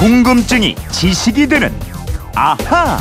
궁금증이 지식이 되는 아하.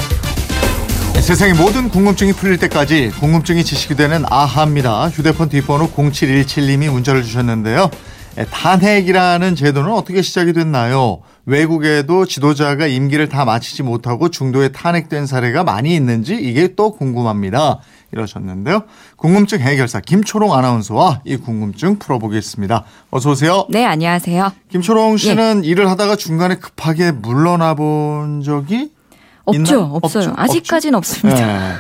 세상의 모든 궁금증이 풀릴 때까지 궁금증이 지식이 되는 아하입니다. 휴대폰 뒷번호 0717님이 문자를 주셨는데요. 에, 탄핵이라는 제도는 어떻게 시작이 됐나요? 외국에도 지도자가 임기를 다 마치지 못하고 중도에 탄핵된 사례가 많이 있는지 이게 또 궁금합니다. 이러셨는데요. 궁금증 해결사 김초롱 아나운서와 이 궁금증 풀어보겠습니다. 어서 오세요. 네, 안녕하세요. 김초롱 씨는 일을 하다가 중간에 급하게 물러나 본 적이 없죠, 있나요? 없어요. 없죠? 아직까지는 없습니다. 네.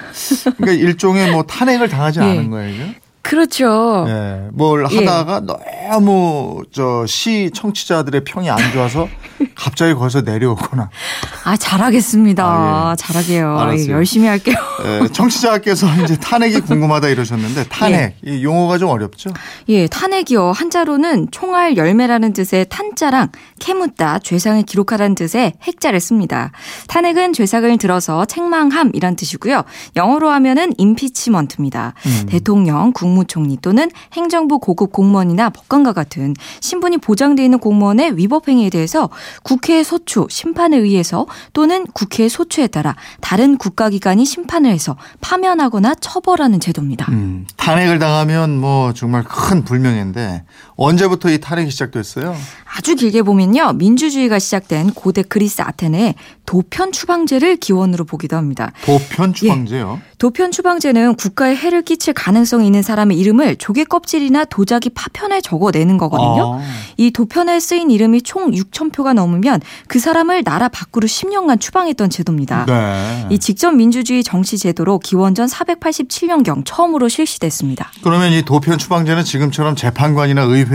그러니까 일종의 뭐 탄핵을 당하지 예. 않은 거예요? 그렇죠. 네. 뭘 예. 하다가 너무 저 시 청취자들의 평이 안 좋아서 갑자기 거기서 내려오거나 아, 잘하겠습니다. 아, 예. 잘하게요. 알았어요. 예, 열심히 할게요. 에, 청취자께서 이제 탄핵이 궁금하다 이러셨는데 탄핵 이 용어가 좀 어렵죠? 예, 탄핵이요. 한자로는 총알 열매라는 뜻의 탄자랑 캐묻다, 죄상을 기록하라는 뜻의 핵자를 씁니다. 탄핵은 죄상을 들어서 책망함이란 뜻이고요. 영어로 하면은 임피치먼트입니다. 대통령, 국무총리 또는 행정부 고급 공무원이나 법관과 같은 신분이 보장되어 있는 공무원의 위법 행위에 대해서 국회의 소추, 심판에 의해서 또는 국회의 소추에 따라 다른 국가기관이 심판을 해서 파면하거나 처벌하는 제도입니다. 음, 탄핵을 당하면 뭐 정말 큰 불명예인데 언제부터 이 탄핵이 시작됐어요? 아주 길게 보면요. 민주주의가 시작된 고대 그리스 아테네의 도편 추방제를 기원으로 보기도 합니다. 도편 추방제요. 도편 추방제는 국가에 해를 끼칠 가능성이 있는 사람의 이름을 조개 껍질이나 도자기 파편에 적어내는 거거든요. 아, 이 도편에 쓰인 이름이 총 6천 표가 넘으면 그 사람을 나라 밖으로 10년간 추방했던 제도입니다. 네. 이 직접 민주주의 정치 제도로 기원전 487년경 처음으로 실시됐습니다. 그러면 이 도편 추방제는 지금처럼 재판관이나 의회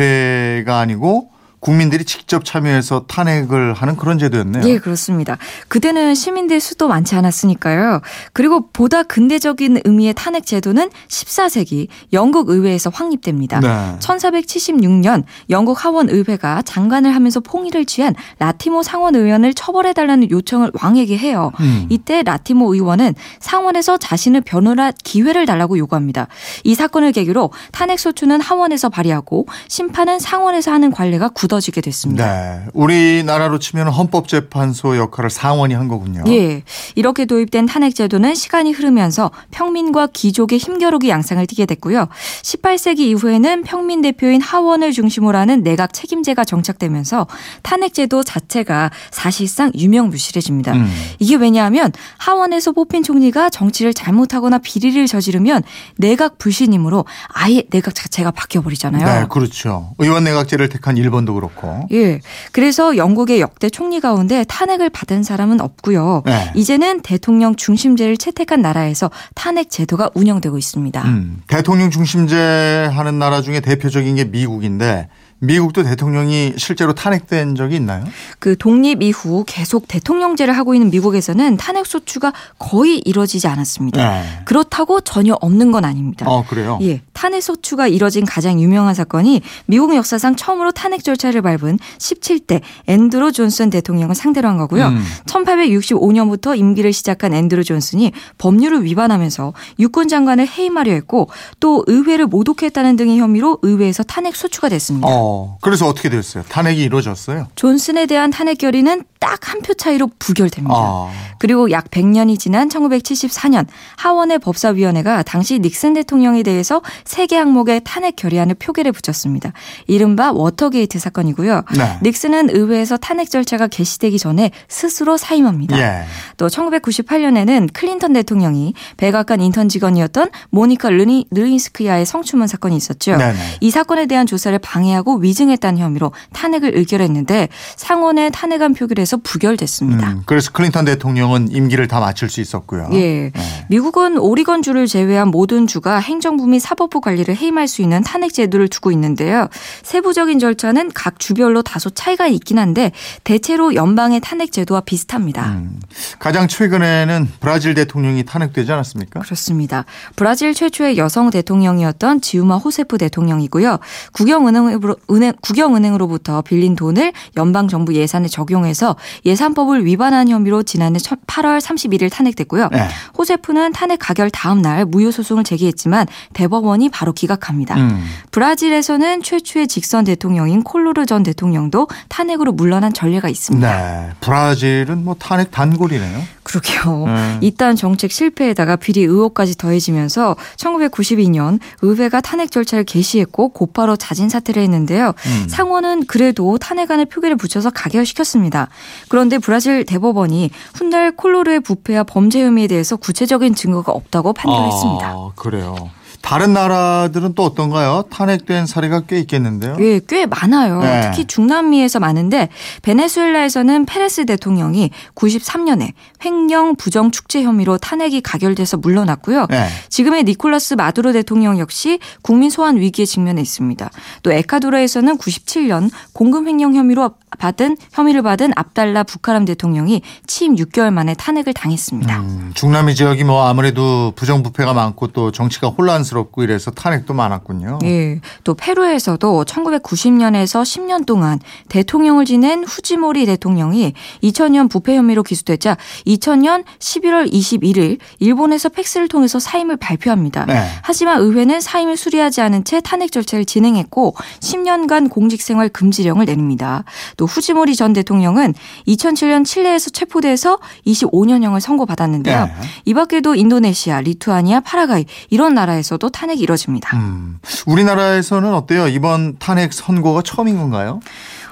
가 아니고 국민들이 직접 참여해서 탄핵을 하는 그런 제도였네요. 예, 그렇습니다. 그때는 시민들 수도 많지 않았으니까요. 그리고 보다 근대적인 의미의 탄핵 제도는 14세기 영국 의회에서 확립됩니다. 네. 1476년 영국 하원 의회가 장관을 하면서 폭의를 취한 라티모 상원 의원을 처벌해 달라는 요청을 왕에게 해요. 음. 이때 라티모 의원은 상원에서 자신을 변호할 기회를 달라고 요구합니다. 이 사건을 계기로 탄핵 소추는 하원에서 발의하고 심판은 상원에서 하는 관례가 굳어 지게 됐습니다. 네. 우리나라로 치면 헌법재판소 역할을 상원이 한 거군요. 예. 이렇게 도입된 탄핵 제도는 시간이 흐르면서 평민과 귀족의 힘겨루기 양상을 띠게 됐고요. 18세기 이후에는 평민 대표인 하원을 중심으로 하는 내각 책임제가 정착되면서 탄핵 제도 자체가 사실상 유명무실해집니다. 음. 이게 왜냐하면 하원에서 뽑힌 총리가 정치를 잘못하거나 비리를 저지르면 내각 불신임으로 아예 내각 자체가 바뀌어 버리잖아요. 네, 그렇죠. 의원 내각제를 택한 일본도 그렇고. 예. 그래서 영국의 역대 총리 가운데 탄핵을 받은 사람은 없고요. 네. 이제는 대통령 중심제를 채택한 나라에서 탄핵 제도가 운영되고 있습니다. 음, 대통령 중심제 하는 나라 중에 대표적인 게 미국인데 미국도 대통령이 실제로 탄핵된 적이 있나요? 그 독립 이후 계속 대통령제를 하고 있는 미국에서는 탄핵 소추가 거의 이뤄지지 않았습니다. 네. 그렇다고 전혀 없는 건 아닙니다. 어, 그래요? 예, 탄핵 소추가 이뤄진 가장 유명한 사건이 미국 역사상 처음으로 탄핵 절차를 밟은 17대 앤드루 존슨 대통령을 상대로 한 거고요. 음. 1865년부터 임기를 시작한 앤드루 존슨이 법률을 위반하면서 육군 장관을 해임하려 했고 또 의회를 모독했다는 등의 혐의로 의회에서 탄핵 소추가 됐습니다. 어, 그래서 어떻게 됐어요? 탄핵이 이루어졌어요? 결의는 대한 탄핵 결의는 딱 한 표 차이로 부결됩니다. 아, 그리고 약 100년이 지난 1974년 하원의 법사위원회가 당시 닉슨 대통령에 대해서 세 개 항목의 탄핵 결의안을 표결에 붙였습니다. 이른바 워터게이트 사건이고요. 네. 닉슨은 의회에서 탄핵 절차가 개시되기 전에 스스로 사임합니다. 예. 또 1998년에는 클린턴 대통령이 백악관 인턴 직원이었던 모니카 르니, 르윈스키와의 성추문 사건이 있었죠. 네네. 이 사건에 대한 조사를 방해하고 위증했다는 혐의로 탄핵을 의결했는데 상원의 탄핵안 표결에서 부결됐습니다. 음, 그래서 클린턴 대통령은 임기를 다 마칠 수 있었고요. 예. 네. 미국은 오리건 주를 제외한 모든 주가 행정부 및 사법부 관리를 해임할 수 있는 탄핵 제도를 두고 있는데요. 세부적인 절차는 각 주별로 다소 차이가 있긴 한데 대체로 연방의 탄핵 제도와 비슷합니다. 음, 가장 최근에는 브라질 대통령이 탄핵되지 않았습니까? 그렇습니다. 브라질 최초의 여성 대통령이었던 지우마 호세프 대통령이고요. 국영운동으로, 은행 국영은행으로부터 빌린 돈을 연방 정부 예산에 적용해서 예산법을 위반한 혐의로 지난해 8월 31일 탄핵됐고요. 네. 호세프는 탄핵 가결 다음 날 무효 소송을 제기했지만 대법원이 바로 기각합니다. 음. 브라질에서는 최초의 직선 대통령인 콜로르 전 대통령도 탄핵으로 물러난 전례가 있습니다. 네. 브라질은 뭐 탄핵 단골이네요. 그러게요. 음. 이딴 정책 실패에다가 비리 의혹까지 더해지면서 1992년 의회가 탄핵 절차를 개시했고 곧바로 자진 사퇴를 했는데 요. 음. 상원은 그래도 탄핵안에 표기를 붙여서 가결시켰습니다. 그런데 브라질 대법원이 훗날 콜로르의 부패와 범죄 혐의에 대해서 구체적인 증거가 없다고 판결했습니다. 아, 그래요. 다른 나라들은 또 어떤가요? 탄핵된 사례가 꽤 있겠는데요. 예, 꽤 많아요. 네. 특히 중남미에서 많은데 베네수엘라에서는 페레스 대통령이 93년에 횡령 부정 축재 혐의로 탄핵이 가결돼서 물러났고요. 네. 지금의 니콜라스 마두로 대통령 역시 국민 소환 위기에 직면해 있습니다. 또 에콰도르에서는 97년 공금 횡령 혐의로 받은 혐의를 받은 압달라 부카람 대통령이 취임 6개월 만에 탄핵을 당했습니다. 음, 중남미 지역이 뭐 아무래도 부정부패가 많고 또 정치가 혼란스 럽고 이래서 탄핵도 많았군요. 예. 또 페루에서도 1990년에서 10년 동안 대통령을 지낸 후지모리 대통령이 2000년 부패 혐의로 기소되자 2000년 11월 21일 일본에서 팩스를 통해서 사임을 발표합니다. 네. 하지만 의회는 사임을 수리하지 않은 채 탄핵 절차를 진행했고 10년간 공직생활 금지령을 내립니다. 또 후지모리 전 대통령은 2007년 칠레에서 체포돼서 25년형을 선고받았는데요. 네. 이 밖에도 인도네시아, 리투아니아, 파라과이 이런 나라에서도 탄핵이 이뤄집니다. 음, 우리나라에서는 어때요? 이번 탄핵 선고가 처음인 건가요?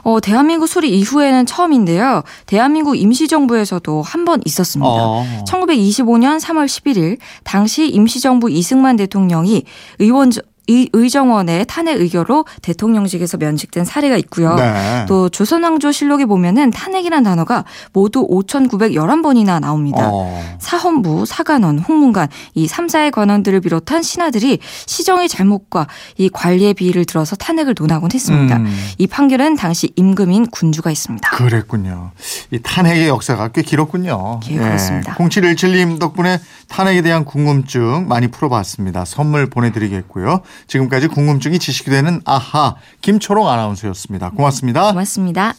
어, 대한민국 수리 이후에는 처음인데요. 대한민국 임시정부에서도 한 번 있었습니다. 어. 1925년 3월 11일 당시 임시정부 이승만 대통령이 의원 의, 의정원의 탄핵 의결로 대통령직에서 면직된 사례가 있고요. 네. 또 조선왕조 실록에 보면은 탄핵이란 단어가 모두 5,911번이나 나옵니다. 어. 사헌부, 사관원, 홍문관 이 3사의 관원들을 비롯한 신하들이 시정의 잘못과 이 관리의 비위를 들어서 탄핵을 논하곤 했습니다. 음. 이 판결은 당시 임금인 군주가 있습니다. 그랬군요. 이 탄핵의 역사가 꽤 길었군요. 예, 그렇습니다. 0717님 덕분에 탄핵에 대한 궁금증 많이 풀어봤습니다. 선물 보내드리겠고요. 지금까지 궁금증이 지식이 되는 아하 김초롱 아나운서였습니다. 고맙습니다. 고맙습니다.